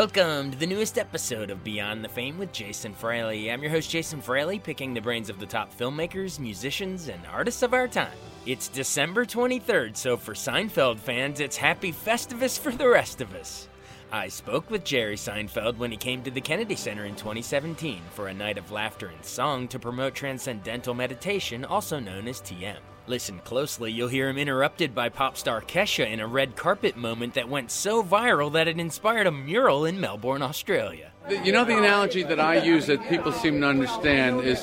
Welcome to the newest episode of Beyond the Fame with Jason Fraley. I'm your host, Jason Fraley, picking the brains of the top filmmakers, musicians, and artists of our time. It's December 23rd, so for Seinfeld fans, it's happy Festivus for the rest of us. I spoke with Jerry Seinfeld when he came to the Kennedy Center in 2017 for a night of laughter and song to promote transcendental meditation, also known as TM. Listen closely, you'll hear him interrupted by pop star Kesha in a red carpet moment that went so viral that it inspired a mural in Melbourne, Australia. You know, the analogy that I use that people seem to understand is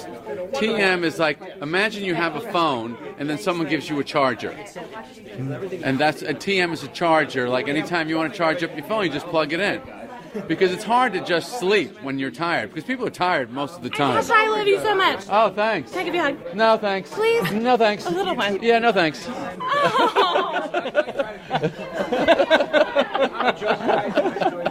TM is like imagine you have a phone and then someone gives you a charger. And that's a TM is a charger. Like anytime you want to charge up your phone, you just plug it in. Because it's hard to just sleep when you're tired. Because people are tired most of the time. Gosh, I love you so much. Oh, thanks. Can I give you a hug? No, thanks. Please? No, thanks. A little one. Yeah, no, thanks. Oh.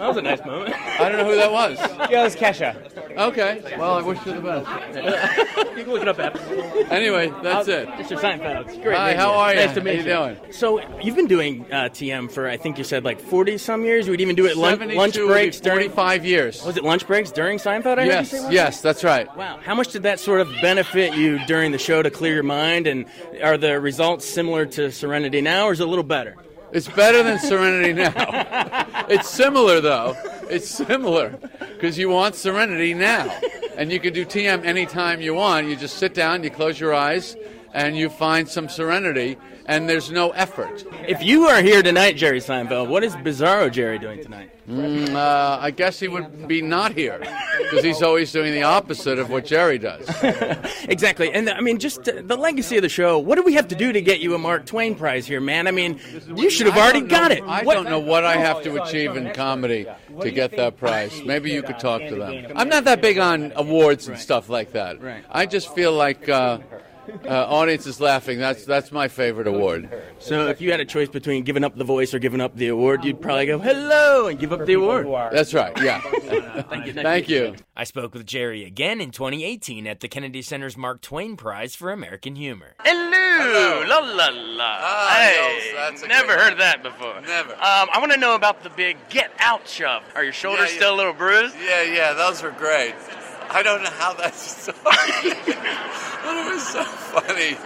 That was a nice moment. I don't know who that was. Yeah, it was Kesha. Okay. Well, I wish you the best. You can look it up after. Anyway, that's it. Mr. Seinfeld. It's great. Hi, meeting how are you? Nice to meet How you you. doing? So you've been doing uh, TM for I think you said like 40 some years. You would even do it lunch, 72 lunch would be breaks during. 45 years. Was it lunch breaks during Seinfeld? I Yes, say yes, that's right. Wow. How much did that sort of benefit you during the show to clear your mind? And are the results similar to Serenity now, or is it a little better? It's better than Serenity now. it's similar though. It's similar because you want Serenity now, and you can do TM anytime you want. You just sit down, you close your eyes, and you find some Serenity, and there's no effort. If you are here tonight, Jerry Seinfeld, what is Bizarro Jerry doing tonight? Mm, uh, I guess he would be not here because he's always doing the opposite of what Jerry does. Exactly, and I mean, just uh, the legacy of the show. What do we have to do to get you a Mark Twain Prize here, man? I mean, you should have already know- got it. I What- don't know what I have to achieve in comedy to get that prize. Maybe you could talk to them. I'm not that big on awards and stuff like that. I just feel like uh, uh, audience is laughing. That's that's my favorite award. So, if you had a choice between giving up the voice or giving up the award, you'd probably go hello and give up the award. That's right. Yeah. Thank you. Thank you. I spoke with Jerry again in 2018 at the Kennedy Center's Mark Twain Prize for American Humor. Hello, la la la. Ah, hey, yes, that's a never good heard that before. Never. Um, I want to know about the big get out shove. Are your shoulders Yeah, yeah. still a little bruised? Yeah, yeah, those were great. I don't know how that started, but it was so funny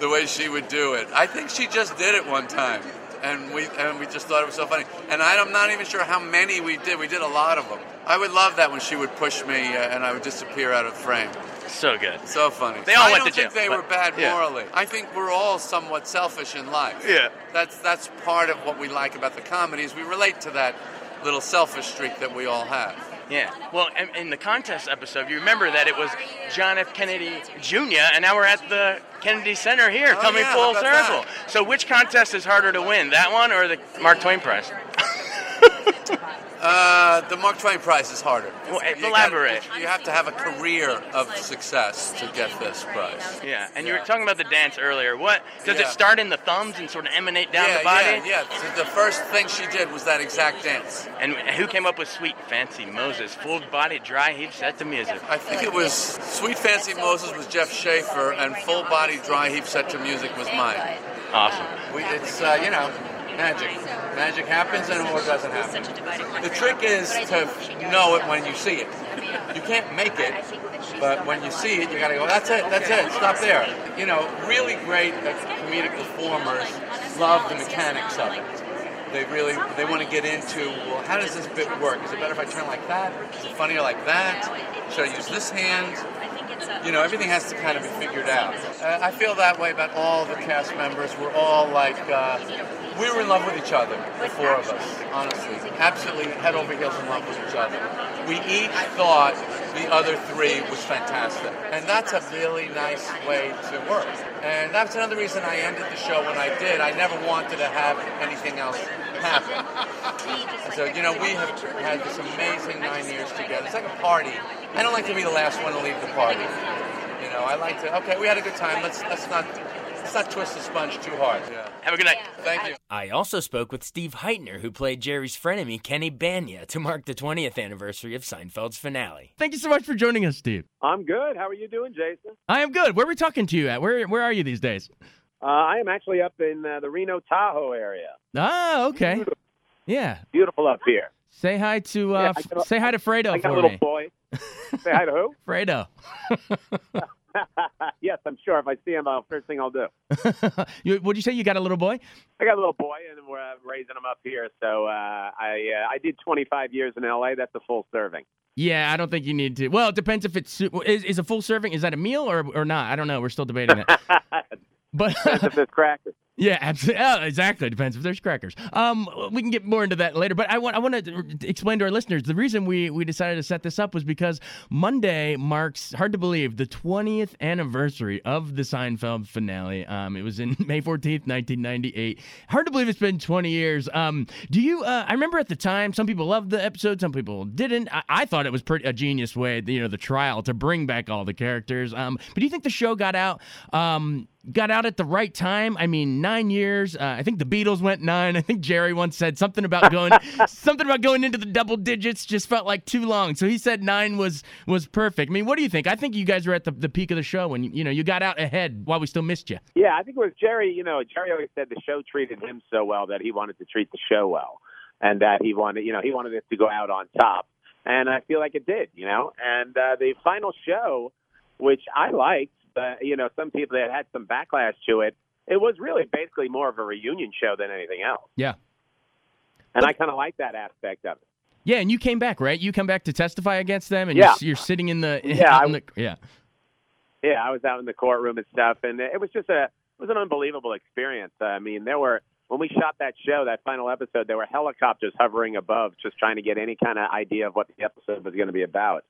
the way she would do it. I think she just did it one time, and we and we just thought it was so funny. And I'm not even sure how many we did. We did a lot of them. I would love that when she would push me uh, and I would disappear out of frame. So good. So funny. They all I went don't to think jail, they were bad yeah. morally. I think we're all somewhat selfish in life. Yeah. That's that's part of what we like about the comedies. We relate to that little selfish streak that we all have. Yeah. Well, in, in the contest episode, you remember that it was John F. Kennedy Jr., and now we're at the Kennedy Center here, Oh, coming yeah, full circle. So, which contest is harder to win, that one or the Mark Twain Prize? The Mark Twain Prize is harder. Well, You elaborate. gotta- you have to have a career of success to get this prize. Yeah, and you were talking about the dance earlier. What does it start in the thumbs and sort of emanate down yeah, the body? yeah, yeah. So the first thing she did was that exact dance. And who came up with Sweet Fancy Moses? Full body, dry heave, set to music. I think it was Sweet Fancy Moses was Jeff Schaffer, and Full Body Dry Heap Set to Music was mine. Awesome. We, it's uh, you know magic. Magic happens and or doesn't happen. The trick is to know it when you see it. You can't make it, but when you see it, you gotta go. That's it. That's it. Stop there. You know, really great uh, comedic performers love the mechanics of it. They really they want to get into well, how does this bit work? Is it better if I turn like that? Is it funnier like that? Should I use this hand? You know, everything has to kind of be figured out. Uh, I feel that way about all the cast members. We're all like, uh, we were in love with each other, the four of us, honestly. Absolutely head over heels in love with each other. We each thought the other three was fantastic. And that's a really nice way to work. And that's another reason I ended the show when I did. I never wanted to have anything else happen. So, you know, we have had this amazing nine years together. It's like a party. I don't like to be the last one to leave the party. You know, I like to, okay, we had a good time. Let's, let's not let's not twist the sponge too hard. Yeah. Have a good night. Thank you. I also spoke with Steve Hytner, who played Jerry's frenemy, Kenny Bania, to mark the 20th anniversary of Seinfeld's finale. Thank you so much for joining us, Steve. I'm good. How are you doing, Jason? I am good. Where are we talking to you at? Where Where are you these days? Uh, I am actually up in uh, the Reno Tahoe area. Ah, okay. Yeah. Beautiful up here. Say hi to uh, Yeah, got say hi to Fredo I got a little me. boy. Say hi to who? Fredo. yes, I'm sure. If I see him, uh, first thing I'll do. you, would you say you got a little boy? I got a little boy, and we're uh, raising him up here. So uh, I uh, I did 25 years in L.A. That's a full serving. Yeah, I don't think you need to. Well, it depends if it's is, is a full serving. Is that a meal or or not? I don't know. We're still debating that. But Depends if there's crackers. Yeah, absolutely. Oh, exactly. Depends if there's crackers. Um, we can get more into that later. But I want I want to explain to our listeners the reason we we decided to set this up was because Monday marks hard to believe the 20th anniversary of the Seinfeld finale. Um, it was in May 14th, 1998. Hard to believe it's been 20 years. Um, do you? Uh, I remember at the time some people loved the episode, some people didn't. I, I thought it was pretty a genius way, you know, the trial to bring back all the characters. Um, but do you think the show got out? Um, got out at the right time. I mean, nine years. Uh, I think the Beatles went nine. I think Jerry once said something about going something about going into the double digits just felt like too long. So he said nine was was perfect. I mean, what do you think? I think you guys were at the, the peak of the show when you know you got out ahead while we still missed you. Yeah, I think it was Jerry. You know, Jerry always said the show treated him so well that he wanted to treat the show well, and that he wanted, you know, he wanted it to go out on top. And I feel like it did, you know. And uh, the final show, which I liked, but you know, some people that had some backlash to it, it was really basically more of a reunion show than anything else. Yeah. And I kind of like that aspect of it. Yeah, and you came back, right? You come back to testify against them, and Yeah. you're, you're sitting in the Yeah, in the- yeah. Yeah, I was out in the courtroom and stuff, and it was just a it was an unbelievable experience. I mean, there were when we shot that show, that final episode, there were helicopters hovering above, just trying to get any kind of idea of what the episode was going to be about.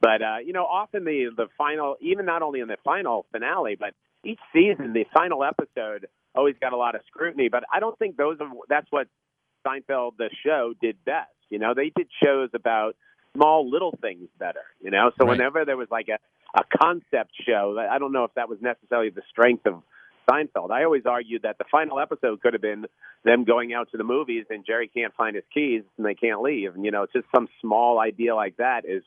But uh, you know, often the the final, even not only in the final finale, but each season, the final episode always got a lot of scrutiny. But I don't think those are that's what Seinfeld the show did best. You know, they did shows about small little things better. You know, so Right. whenever there was like a a concept show, I don't know if that was necessarily the strength of Seinfeld. I always argued that the final episode could have been them going out to the movies and Jerry can't find his keys and they can't leave. And you know, it's just some small idea like that is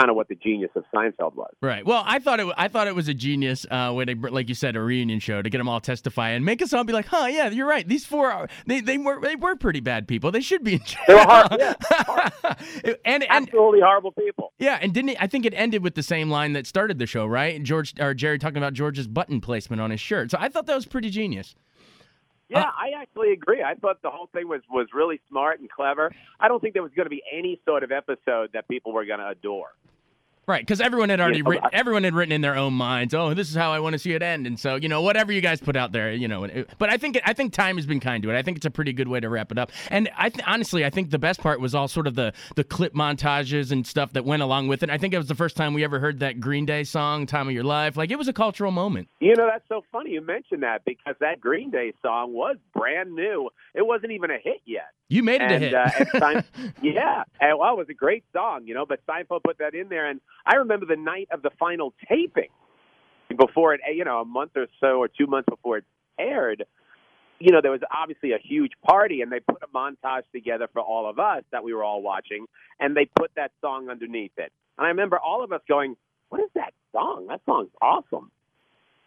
kind of what the genius of Seinfeld was. Right. Well, I thought it. I thought it was a genius uh, when they, like you said, a reunion show to get them all testify and make us all be like, "Huh, yeah, you're right. These four, are, they they were they were pretty bad people. They should be in jail." They were hor- yeah, and and Absolutely horrible people. yeah, and didn't it, I think it ended with the same line that started the show, right? George or Jerry talking about George's button placement on his shirt. So I thought that was pretty genius. Yeah, Uh, I actually agree. I thought the whole thing was was really smart and clever. I don't think there was going to be any sort of episode that people were going to adore. Right, because everyone had already Yeah, written, everyone had written in their own minds. Oh, this is how I want to see it end, and so you know whatever you guys put out there, you know. it- But I think I think time has been kind to it. I think it's a pretty good way to wrap it up. And I th- honestly, I think the best part was all sort of the the clip montages and stuff that went along with it. I think it was the first time we ever heard that Green Day song, "Time of Your Life." Like it was a cultural moment. You know, that's so funny you mentioned that because that Green Day song was brand new. It wasn't even a hit yet. You made it and, a hit. Uh, yeah, and well, it was a great song, you know. But Seinfeld put that in there, and I remember the night of the final taping, before it, you know, a month or so or two months before it aired. You know, there was obviously a huge party, and they put a montage together for all of us that we were all watching, and they put that song underneath it. And I remember all of us going, "What is that song? That song's awesome."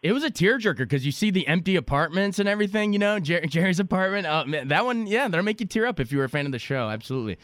It was a tearjerker because you see the empty apartments and everything. You know, Jer- Jerry's apartment. Uh, man, that one, yeah, that'll make you tear up if you were a fan of the show. Absolutely.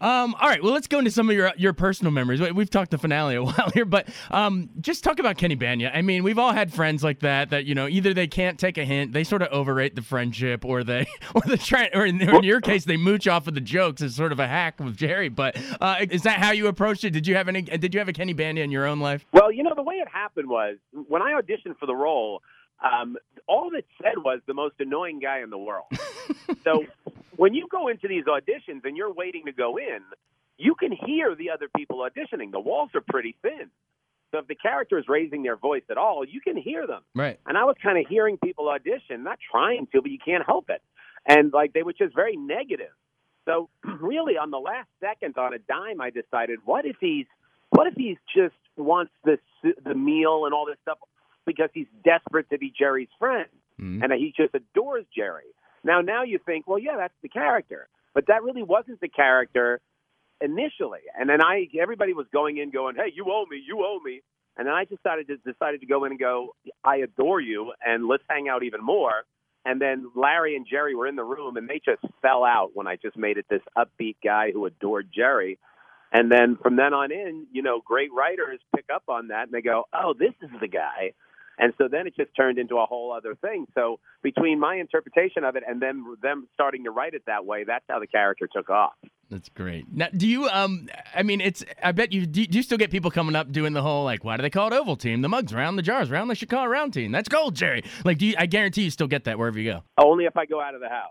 Um, all right, well, let's go into some of your your personal memories. We've talked the finale a while here, but um, just talk about Kenny Bania. I mean, we've all had friends like that that you know either they can't take a hint, they sort of overrate the friendship, or they or the try, or in, in your case, they mooch off of the jokes as sort of a hack with Jerry. But uh, is that how you approached it? Did you have any? Did you have a Kenny Bania in your own life? Well, you know, the way it happened was when I auditioned for the role. Um, all that said was the most annoying guy in the world. so when you go into these auditions and you're waiting to go in, you can hear the other people auditioning. The walls are pretty thin. So if the character is raising their voice at all, you can hear them. Right. And I was kind of hearing people audition, not trying to, but you can't help it. And like they were just very negative. So really, on the last second, on a dime, I decided, what if he's, what if he's just wants the the meal and all this stuff because he's desperate to be Jerry's friend Mhm. and he just adores Jerry. Now, now you think, well, yeah, that's the character, but that really wasn't the character initially. And then I, everybody was going in, going, "Hey, you owe me, you owe me." And then I decided to decided to go in and go, "I adore you, and let's hang out even more." And then Larry and Jerry were in the room, and they just fell out when I just made it this upbeat guy who adored Jerry. And then from then on in, you know, great writers pick up on that and they go, "Oh, this is the guy." And so then it just turned into a whole other thing. So between my interpretation of it and then them starting to write it that way, that's how the character took off. That's great. Now, do you? Um, I mean, it's. I bet you. Do, do you still get people coming up doing the whole like, why do they call it Oval Team? The mugs round, the jars round. Call it Round Team. That's gold, Jerry. Like, do you? I guarantee you still get that wherever you go. Only if I go out of the house.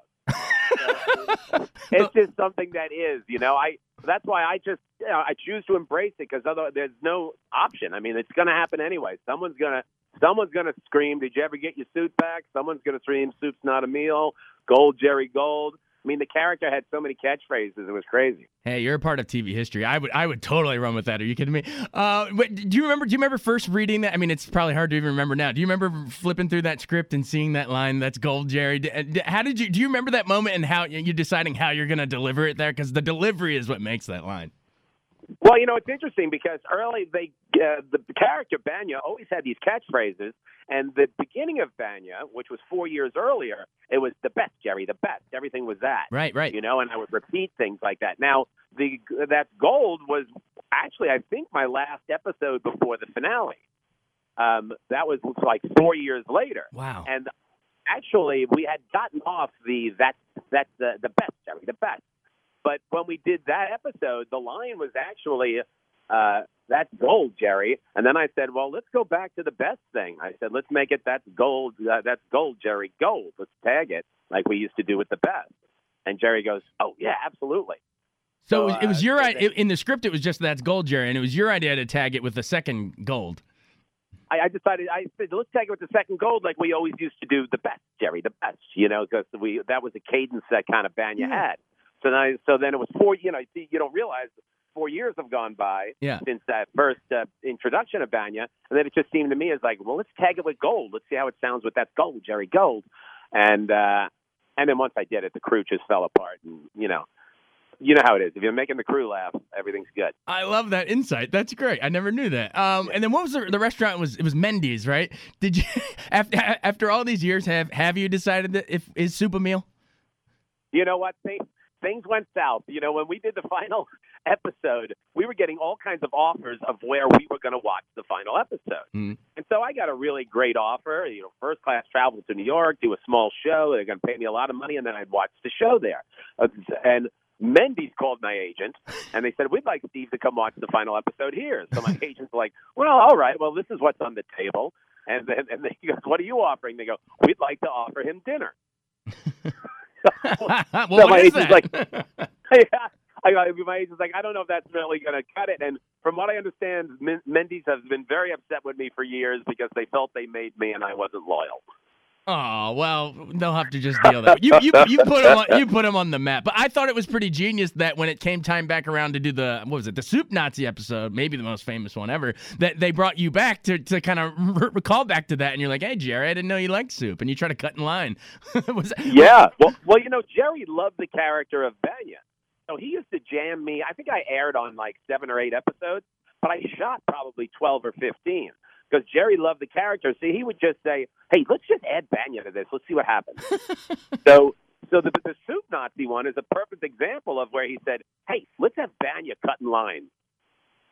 So, it's just something that is, you know. I that's why I just you know, I choose to embrace it because other there's no option. I mean, it's going to happen anyway. Someone's gonna someone's gonna scream. Did you ever get your suit back? Someone's gonna scream. Soup's not a meal. Gold, Jerry Gold. I mean, the character had so many catchphrases. It was crazy. Hey, you're a part of TV history. I would, I would totally run with that. Are you kidding me? Uh, do you remember? Do you remember first reading that? I mean, it's probably hard to even remember now. Do you remember flipping through that script and seeing that line? That's gold, Jerry. How did you? Do you remember that moment and how you're deciding how you're going to deliver it there? Because the delivery is what makes that line. Well, you know, it's interesting because early they uh, the character Bania always had these catchphrases, and the beginning of Bania, which was four years earlier, it was the best, Jerry, the best. Everything was that, Right, right. you know, and I would repeat things like that. Now, the that gold was actually, I think, my last episode before the finale. Um, that was like four years later, Wow. and actually, we had gotten off the that's that's the the best, Jerry, the best. But when we did that episode, the line was actually uh, that's gold, Jerry. And then I said, well, let's go back to the best thing. I said, let's make it that's gold, uh, that's gold, Jerry, gold. Let's tag it like we used to do with the best. And Jerry goes, oh yeah, absolutely. So, So, it was, it was uh, your idea in the script. It was just that's gold, Jerry, and it was your idea to tag it with the second gold. I, I decided I said let's tag it with the second gold like we always used to do the best, Jerry, the best. You know, because we that was a cadence that kind of Bania had. So I, so then it was four. You know, you you don't realize four years have gone by Yeah. since that first uh, introduction of Bania, and then it just seemed to me as like, well, let's tag it with gold. Let's see how it sounds with that gold, Jerry Gold. And uh, and then once I did it, the crew just fell apart, and you know. You know how it is. If you're making the crew laugh, everything's good. I love that insight. That's great. I never knew that. Um, and then what was the, the restaurant? Was it was Mendy's, right? Did you after after all these years have have you decided that if is soup a meal? you know what? Things, things went south. You know, when we did the final episode, we were getting all kinds of offers of where we were going to watch the final episode. Mm. And so I got a really great offer, you know, first class travel to New York, do a small show. They're going to pay me a lot of money, and then I'd watch the show there. Uh, And Mendy's called my agent, and they said, We'd like Steve to come watch the final episode here. So my agent's like, Well, all right. Well, this is what's on the table. And then and he goes, What are you offering? They go, We'd like to offer him dinner. well, So my is agent's that? like- yeah. I, I, my agent's like, I don't know if that's really going to cut it. And from what I understand, Men- Mendy's has been very upset with me for years because they felt they made me and I wasn't loyal. Oh well, they'll have to just deal that. You you you put him on, you put him on the map. But I thought it was pretty genius that when it came time back around to do the what was it the Soup Nazi episode, maybe the most famous one ever, that they brought you back to to kind of recall back to that, and you're like, hey Jerry, I didn't know you liked soup, and you try to cut in line. was that, Yeah. Well, well, you know, Jerry loved the character of Bania. So he used to jam me. I think I aired on like seven or eight episodes, but I shot probably 12 or 15. Because Jerry loved the character. See, he would just say, "Hey, let's just add Bania to this. Let's see what happens." so, so the the soup Nazi one is a perfect example of where he said, "Hey, let's have Bania cutting lines."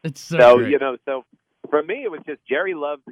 It's so, So great. you know, so for me, it was just Jerry loved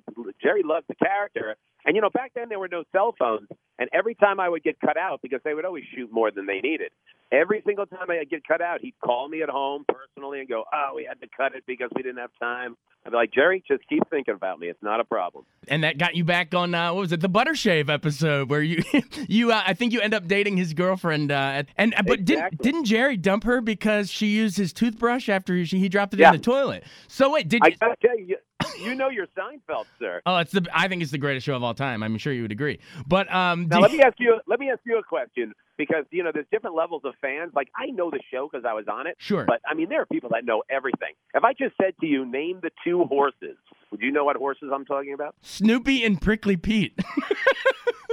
Jerry loved the character, and you know, back then there were no cell phones, and every time I would get cut out because they would always shoot more than they needed. Every single time I get cut out, he'd call me at home personally and go, "Oh, we had to cut it because we didn't have time." I'd be like, "Jerry, just keep thinking about me. It's not a problem." and that got you back on uh, what was it the butter shave episode where you you uh, I think you end up dating his girlfriend uh, and uh, but didn't didn't Jerry dump her because she used his toothbrush after he, he dropped it Yeah. in the toilet? So wait, did I gotta tell you, you, you know your Seinfeld, sir. Oh, it's the I think it's the greatest show of all time. I'm sure you would agree. But um Now let me ask you. Let me ask you a question because you know there's different levels of fans. Like I know the show because I was on it. Sure. But I mean, there are people that know everything. If I just said to you, name the two horses, would you know what horses I'm talking about? Snoopy and Prickly Pete.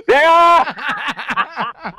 They are.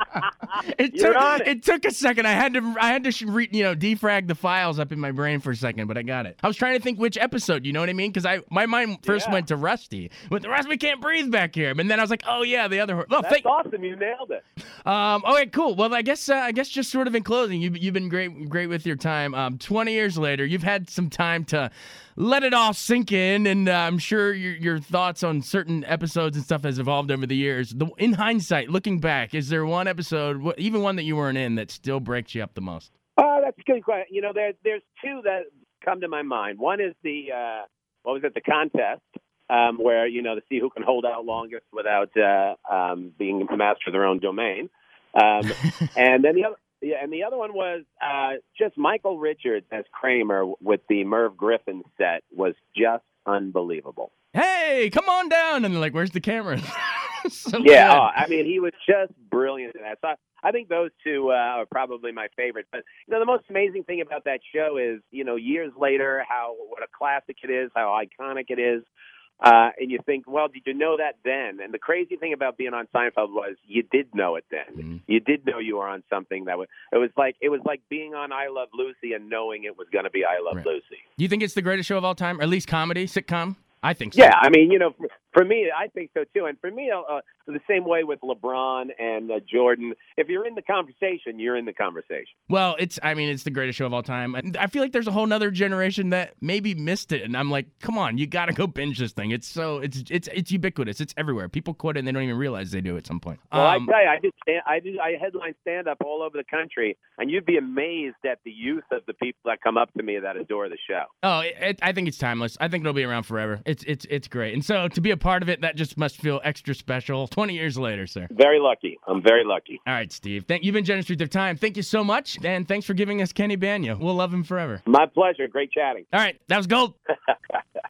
it You're took it. it took a second. I had to I had to re, you know defrag the files up in my brain for a second, but I got it. I was trying to think which episode. You know what I mean? Because I my mind first Yeah. went to Rusty. But the Rusty can't breathe back here. And then I was like, oh yeah, the other horse. Oh, That's thank, awesome. You nailed it. Um, okay, cool. Well, I guess uh, I guess just sort of in closing, you've you've been great great with your time. Um, twenty years later, you've had some time to let it all sink in, and uh, I'm sure your your thoughts on certain episodes and stuff has evolved over the years. The, in hindsight, looking back, is there one episode, even one that you weren't in, that still breaks you up the most? Oh, that's a good question. You know, there, there's two that come to my mind. One is the uh, what was it, the contest, um, where you know to see who can hold out longest without uh, um, being master of their own domain. Um, and then the other, yeah, and the other one was uh, just Michael Richards as Kramer with the Merv Griffin set was just unbelievable. Hey, come on down, and they're like, "Where's the camera?" so Yeah, oh, I mean, he was just brilliant in that. So I, I think those two uh, are probably my favorite. But you know, the most amazing thing about that show is, you know, years later, how what a classic it is, how iconic it is. Uh, and you think, well, did you know that then? And the crazy thing about being on Seinfeld was you did know it then. Mhm. You did know you were on something that was. It was like it was like being on I Love Lucy and knowing it was going to be I Love Right. Lucy. Do you think it's the greatest show of all time, or at least comedy sitcom? I think so. Yeah, I mean, you know, for, for me, I think so too. And for me, uh, uh, the same way with LeBron and uh, Jordan. If you're in the conversation, you're in the conversation. Well, it's I mean, it's the greatest show of all time. And I feel like there's a whole nother generation that maybe missed it. And I'm like, come on, you gotta go binge this thing. It's so it's it's it's ubiquitous. It's everywhere. People quote it and they don't even realize they do at some point. Well, Um, I tell you, I did, stand, I did, I headline stand up all over the country, and you'd be amazed at the youth of the people that come up to me that adore the show. Oh, it, it, I think it's timeless. I think it'll be around forever. It's it's it's great. And so to be a part of it, that just must feel extra special. Twenty years later, sir. Very lucky. I'm very lucky. All right, Steve. Thank you've been generous with your time. Thank you so much, and thanks for giving us Kenny Bania. We'll love him forever. My pleasure. Great chatting. All right, that was gold.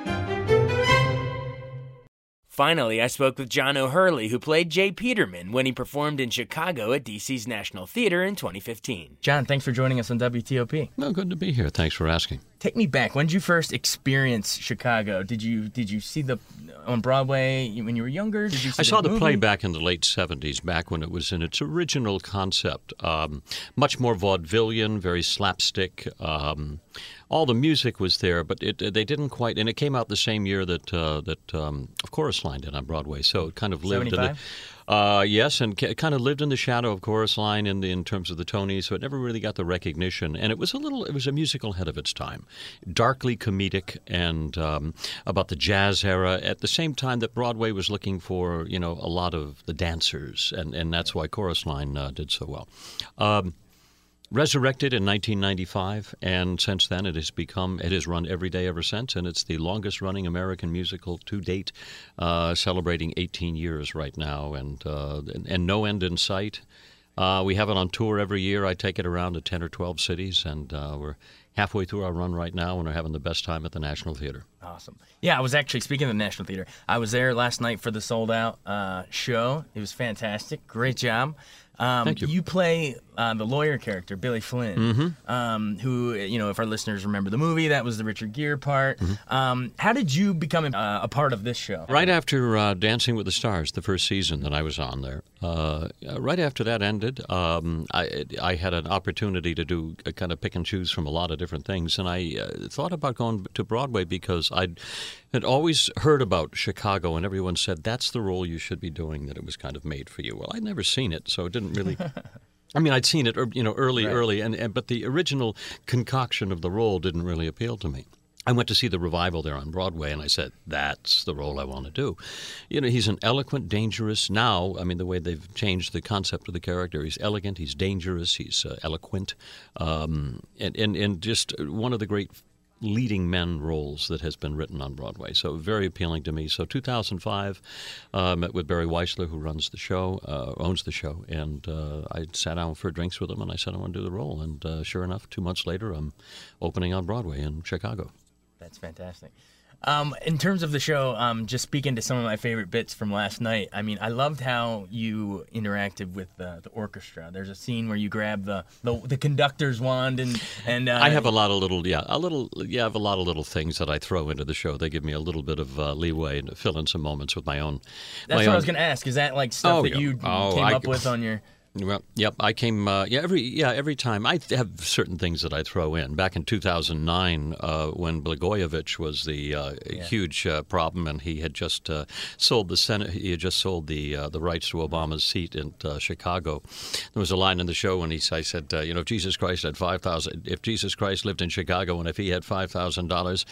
Finally, I spoke with John O'Hurley, who played J. Peterman when he performed in Chicago at DC's National Theater in 2015. John, thanks for joining us on WTOP. No, good to be here. Thanks for asking. Take me back. When did you first experience Chicago? Did you did you see the on Broadway when you were younger? Did you see I saw the movie? play back in the late 70s, back when it was in its original concept. Um, much more vaudevillian, very slapstick. Um, all the music was there, but it, they didn't quite. And it came out the same year that uh, that um, of Chorus Line did on Broadway, so it kind of lived. in the- 75? Uh, yes, and ca- kind of lived in the shadow of Chorus Line in the in terms of the Tonys, so it never really got the recognition. And it was a little, it was a musical ahead of its time, darkly comedic and um, about the jazz era. At the same time that Broadway was looking for, you know, a lot of the dancers, and and that's why Chorus Line uh, did so well. Um, resurrected in 1995, and since then it has become it has run every day ever since, and it's the longest running American musical to date, uh, celebrating 18 years right now, and uh, and, and, no end in sight. Uh, we have it on tour every year. I take it around to 10 or 12 cities, and uh, we're halfway through our run right now, and we're having the best time at the National Theater. Awesome. Yeah, I was actually speaking of the National Theater. I was there last night for the sold out uh, show. It was fantastic. Great job. Um, Thank you. You play uh, the lawyer character, Billy Flynn, mm-hmm. um, who, you know, if our listeners remember the movie, that was the Richard Gere part. Mm-hmm. Um, how did you become uh, a part of this show? Right after uh, Dancing with the Stars, the first season that I was on there, uh, right after that ended, um, I, I had an opportunity to do a kind of pick and choose from a lot of different things, and I uh, thought about going to Broadway because I'd had always heard about Chicago, and everyone said that's the role you should be doing. That it was kind of made for you. Well, I'd never seen it, so it didn't really. I mean, I'd seen it, you know, early, Right. early, and, and but the original concoction of the role didn't really appeal to me. I went to see the revival there on Broadway, and I said, "That's the role I want to do." You know, he's an eloquent, dangerous. Now, I mean, the way they've changed the concept of the character, he's elegant, he's dangerous, he's uh, eloquent, um, and, and and just one of the great leading men roles that has been written on Broadway. So very appealing to me. So 2005, uh, met with Barry Weissler, who runs the show, uh, owns the show, and uh, I sat down for drinks with him, and I said I want to do the role. And uh, sure enough, two months later, I'm opening on Broadway in Chicago. That's fantastic. Um, in terms of the show, um, just speaking to some of my favorite bits from last night. I mean, I loved how you interacted with the, the orchestra. There's a scene where you grab the the, the conductor's wand and and uh, I have a lot of little, yeah, a little, yeah, I have a lot of little things that I throw into the show. They give me a little bit of uh, leeway and fill in some moments with my own. That's my what I was going to ask. Is that like stuff Oh, that yeah. you Oh, came I- up with on your? Well, yep. I came. Uh, yeah, every yeah every time I th- have certain things that I throw in. Back in 2009, uh, when Blagojevich was the uh, huge uh, problem, and he had just uh, sold the Senate. He had just sold the uh, the rights to Obama's seat in uh, Chicago. There was a line in the show when he I said, uh, you know, if Jesus Christ had five thousand, if Jesus Christ lived in Chicago, and if he had five thousand dollars.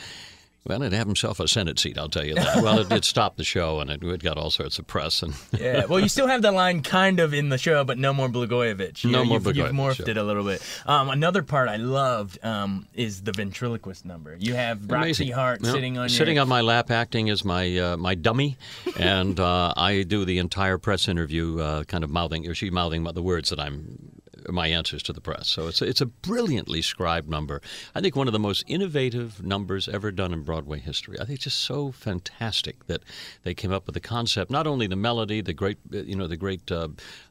Well, he'd have himself a Senate seat, I'll tell you that. well, it, it stopped the show, and it, it got all sorts of press. And Yeah. Well, you still have that line kind of in the show, but no more Blagojevich. You No know, more you've, You've morphed it a little bit. Um, another part I loved um, is the ventriloquist number. You have Roxy. Hart sitting on sitting your, on my lap, acting as my uh, my dummy, and uh, I do the entire press interview, uh, kind of mouthing, or she mouthing the words that I'm my answers to the press. So it's a, it's a brilliantly scribed number. I think one of the most innovative numbers ever done in Broadway history. I think it's just so fantastic that they came up with the concept, not only the melody, the great you know the great. Uh,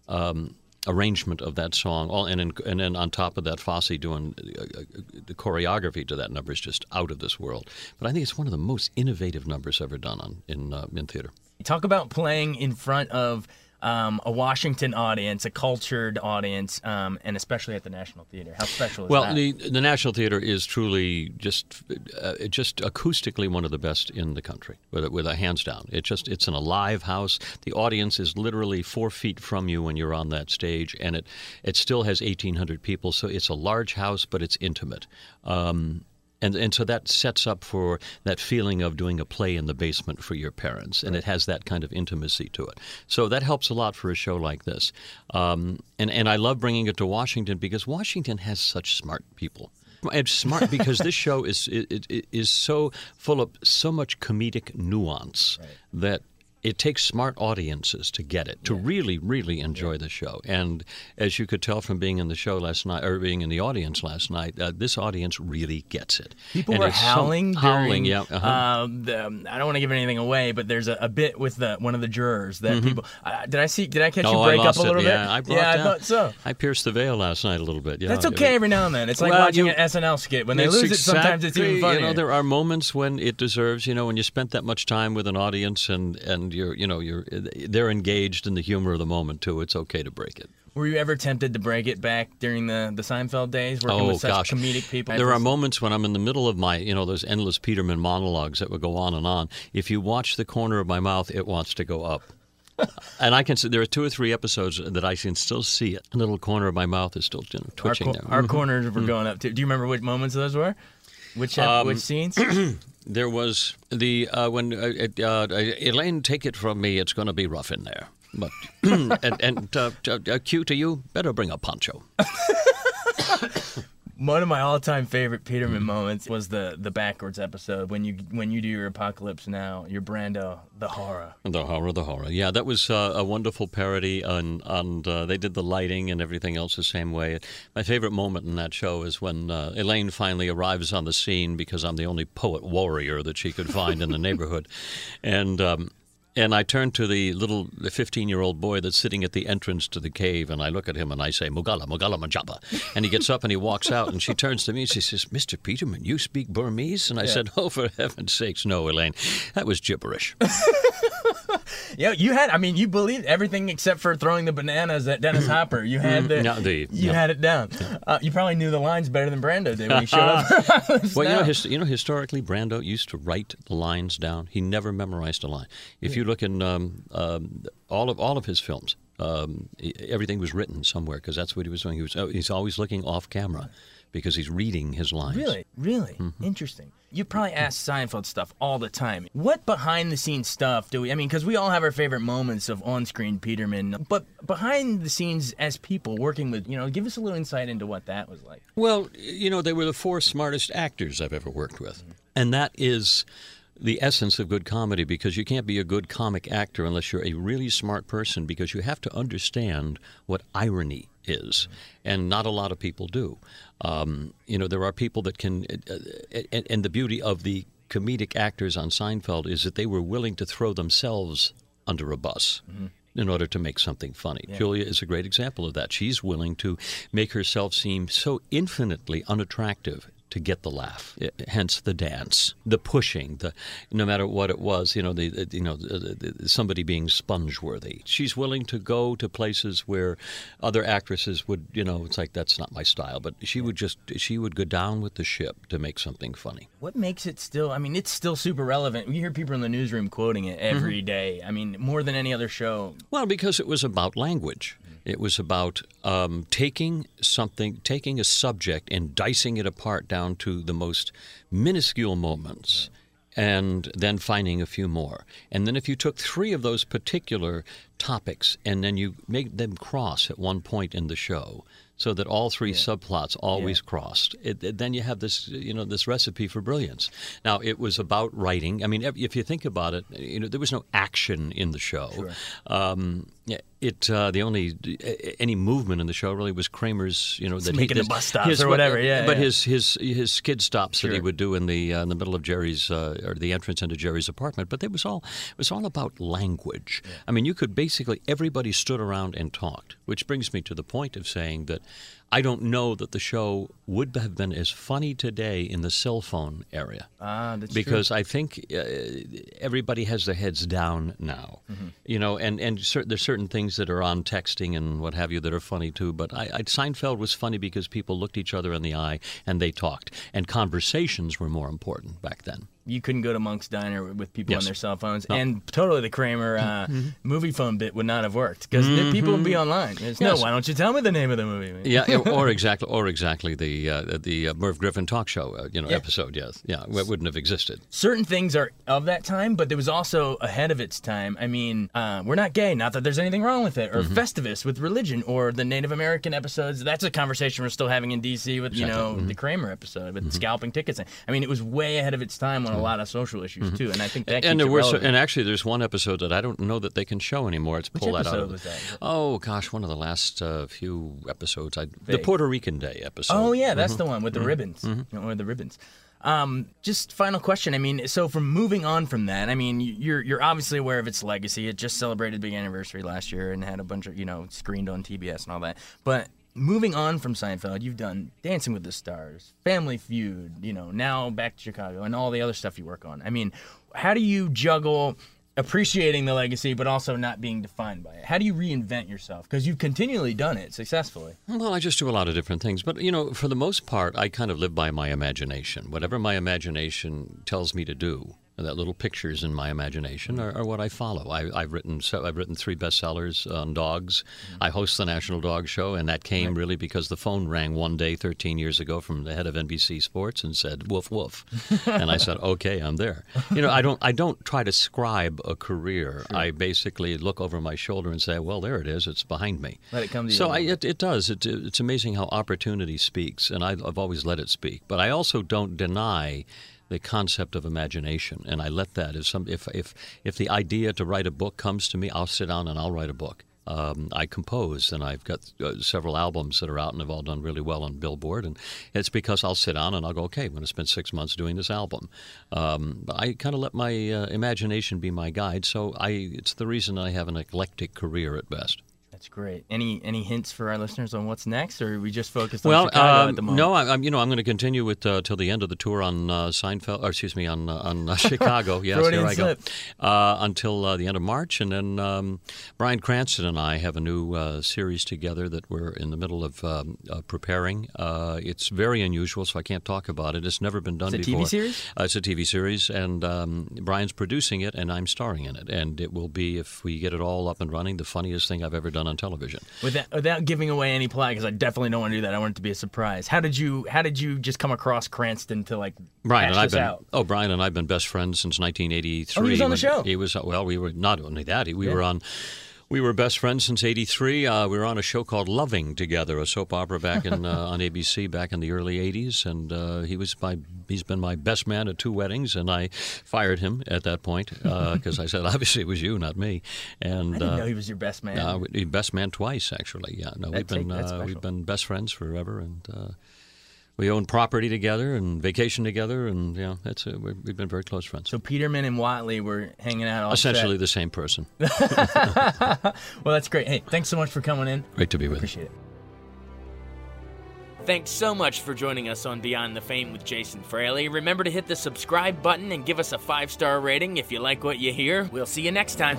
um, arrangement of that song all and, in, and then on top of that Fosse doing uh, uh, the choreography to that number is just out of this world but I think it's one of the most innovative numbers ever done on in uh, in theater Talk about playing in front of um, a Washington audience, a cultured audience, um, and especially at the National Theater. How special is well that? the the National Theater is truly just uh, just acoustically one of the best in the country with a, with a hands down it just it's an alive house the audience is literally four feet from you when you're on that stage and it it still has 1800 people so it's a large house but it's intimate um, and and so that sets up for that feeling of doing a play in the basement for your parents, and it has that kind of intimacy to it. So that helps a lot for a show like this. Um, and and I love bringing it to Washington because Washington has such smart people. It's smart because this show is it, it is so full of so much comedic nuance that it takes smart audiences to get it, to really, really enjoy the show. And as you could tell from being in the show last night, or being in the audience last night, uh, this audience really gets it. People And were it's so- howling. howling, yeah. uh-huh. uh, the, I don't want to give anything away, but there's a, a bit with the one of the jurors that people. Uh, did I see? Did I catch Mm-hmm. oh, you break up a little it. bit? Yeah, I brought yeah, I thought so. I pierced the veil last night a little bit. Yeah, That's okay every now and then. It's like Well, watching you- an SNL skit. When they lose it, sometimes it's even exactly- funnier. You know, there are moments when it deserves. You know, when you spent that much time with an audience and and you're you know you're they're engaged in the humor of the moment too. It's okay to break it. Were you ever tempted to break it back during the, the Seinfeld days, working oh with such gosh, comedic people? There are moments when I'm in the middle of my, you know, those endless Peterman monologues that would go on and on. If you watch the corner of my mouth, it wants to go up. and I can see there are two or three episodes that I can still see it. A little corner of my mouth is still you know, twitching our, there. Our Mhm. corners were Mhm. going up too. Do you remember which moments those were? Which Um, which scenes? There was the uh, when uh, uh, Elaine, take it from me, it's going to be rough in there. But and, and uh, uh, uh, Q to you, better bring a poncho. One of my all-time favorite Peterman moments was the the backwards episode when you when you do your Apocalypse Now, your Brando, the horror. The horror, the horror. Yeah, that was uh, a wonderful parody, and and uh, they did the lighting and everything else the same way. My favorite moment in that show is when uh, Elaine finally arrives on the scene because I'm the only poet warrior that she could find in the neighborhood, and. Um, and I turn to the little 15 year old boy that's sitting at the entrance to the cave, and I look at him and I say, Mugala, Mugala Majapa. And he gets up and he walks out, and she turns to me and she says, Mr. Peterman, you speak Burmese? And I Yeah. said, Oh, for heaven's sakes, no, Elaine. That was gibberish. Yeah, you had. I mean, you believed everything except for throwing the bananas at Dennis Hopper. You had the. No, the- you had it down. Uh, you probably knew the lines better than Brando did when he showed up. well, you know, his, you know, historically, Brando used to write the lines down. He never memorized a line. If you look in um, um, all of all of his films, um, everything was written somewhere because that's what he was doing. He was oh, he's always looking off camera because he's reading his lines. Really, really Mm-hmm. interesting. You probably ask Seinfeld stuff all the time. What behind the scenes stuff do we? I mean, because we all have our favorite moments of on screen Peterman, but behind the scenes as people working with, you know, give us a little insight into what that was like. Well, you know, they were the four smartest actors I've ever worked with. And that is the essence of good comedy because you can't be a good comic actor unless you're a really smart person because you have to understand what irony is. And not a lot of people do. Um, you know, there are people that can, uh, and, and the beauty of the comedic actors on Seinfeld is that they were willing to throw themselves under a bus in order to make something funny. Yeah. Julia is a great example of that. She's willing to make herself seem so infinitely unattractive to get the laugh. I- Hence the dance, the pushing, the no matter what it was, you know, the, the you know, the, the, somebody being sponge worthy. She's willing to go to places where other actresses would, you know, it's like that's not my style, but she would just she would go down with the ship to make something funny. What makes it still? I mean, it's still super relevant. We hear people in the newsroom quoting it every Mhm. day. I mean, more than any other show. Well, because it was about language. It was about um, taking something, taking a subject and dicing it apart down to the most minuscule moments. And then finding a few more. And then, if you took three of those particular topics and then you made them cross at one point in the show, so that all three subplots always crossed, it, it- then you have this, you know, this recipe for brilliance. Now, it was about writing. I mean, if if you think about it, you know, there was no action in the show. Sure. Um, yeah, it uh, the only any movement in the show really was Kramer's. You know that making he, the bus stops his- or whatever, yeah, but yeah. his his his skid stops that he would do in the uh, in the middle of Jerry's uh, or the entrance into Jerry's apartment. But it was all it was all about language. I mean, you could basically everybody stood around and talked, which brings me to the point of saying that. I don't know that the show would have been as funny today in the cell phone area. Ah, that's because true. I think uh, everybody has their heads down now, Mhm. you know, and and cer- there's certain things that are on texting and what have you that are funny too. But I, I Seinfeld was funny because people looked each other in the eye and they talked, and conversations were more important back then. You couldn't go to Monk's Diner with people on their cell phones, No. and totally the Kramer uh, Mhm. movie phone bit would not have worked because people would be online. Yes. No, why don't you tell me the name of the movie? Yeah, or exactly, or exactly the uh, the uh, Merv Griffin talk show, uh, you know, Yeah. episode. Yes, yeah, it wouldn't have existed. certain things are of that time, but there was also ahead of its time. I mean, uh, we're not gay, not that there's anything wrong with it, or Mhm. Festivus with religion, or the Native American episodes. That's a conversation we're still having in DC with, you Exactly. know, Mhm. the Kramer episode with scalping tickets. I mean, it was way ahead of its time on a lot of social issues too, and I think that and keeps there it were, so, and actually, there's one episode that I don't know that they can show anymore. It's pull that out of was that? Oh gosh, one of the last uh, few episodes. I, the Puerto Rican Day episode. Oh yeah, that's Mhm. the one with the Mhm. ribbons. Mhm. You with the ribbons. Um, just final question. I mean, so from moving on from that, I mean, you're you're obviously aware of its legacy. It just celebrated big anniversary last year and had a bunch of you know screened on TBS and all that. But moving on from Seinfeld, you've done Dancing with the Stars, Family Feud, you know, now back to Chicago, and all the other stuff you work on. I mean, how do you juggle? Appreciating the legacy, but also not being defined by it. How do you reinvent yourself? Because you've continually done it successfully. Well, I just do a lot of different things, but you know, for the most part, I kind of live by my imagination. Whatever my imagination tells me to do, that little pictures in my imagination are, are what I follow. I, have written so I've written three bestsellers on dogs. Mm-hmm. I host the National Dog Show, and that came right. really because the phone rang one day 13 years ago from the head of NBC Sports and said "woof woof," and I said, "Okay, I'm there." You know, I don't I don't try to scribe a career. Sure. I basically look over my shoulder and say, "Well, there it is. It's behind me." Let it come to you. So it, it does. It, it's amazing how opportunity speaks, and I've, I've always let it speak. But I also don't deny the concept of imagination, and I let that. If some, if if if the idea to write a book comes to me, I'll sit down and I'll write a book. Um, I compose, and I've got uh, several albums that are out and have all done really well on Billboard. And it's because I'll sit down and I'll go, okay, I'm going to spend six months doing this album. Um, but I kind of let my uh, imagination be my guide. So I, it's the reason I have an eclectic career at best. That's great. Any any hints for our listeners on what's next, or are we just focused on well, Chicago um, at the moment? No, I, am you know I'm going to continue with uh, till the end of the tour on uh, Seinfeld, or excuse me, on uh, on uh, Chicago. yes, here I go. Uh, until uh, the end of March, and then um, Bryan Cranston and I have a new series together that we're in the middle of um, preparing. it's very unusual, so I can't talk about it. It's never been done it's a before. TV series. it's a TV series, and um, Bryan's producing it, and I'm starring in it, and it will be if we get it all up and running, the funniest thing I've ever done on television. Without, without giving away any plot, because I definitely don't want to do that. I want it to be a surprise. How did you How did you just come across Cranston to like Bryan and I've been out? oh Bryan and I've been best friends since 1983. Oh, he was on the show. He was well. We were not only that. We yeah. were on we were best friends since '83. Uh, we were on a show called Loving together, a soap opera back in uh, on ABC back in the early '80s, and uh, he was my he's been my best man at two weddings, and I fired him at that point because uh, I said obviously it was you, not me. And I didn't know he was your best man. Uh, best man twice, actually. Yeah, no, we've been uh, we've been best friends forever, and we own property together and vacation together, and yeah, that's a, we've been very close friends. So Peterman and Whatley were hanging out. All essentially set. the same person. well, that's great. Hey, thanks so much for coming in. Great to be with Appreciate you. Appreciate it. Thanks so much for joining us on Beyond the Fame with Jason Fraley. Remember to hit the subscribe button and give us a five star rating if you like what you hear. We'll see you next time.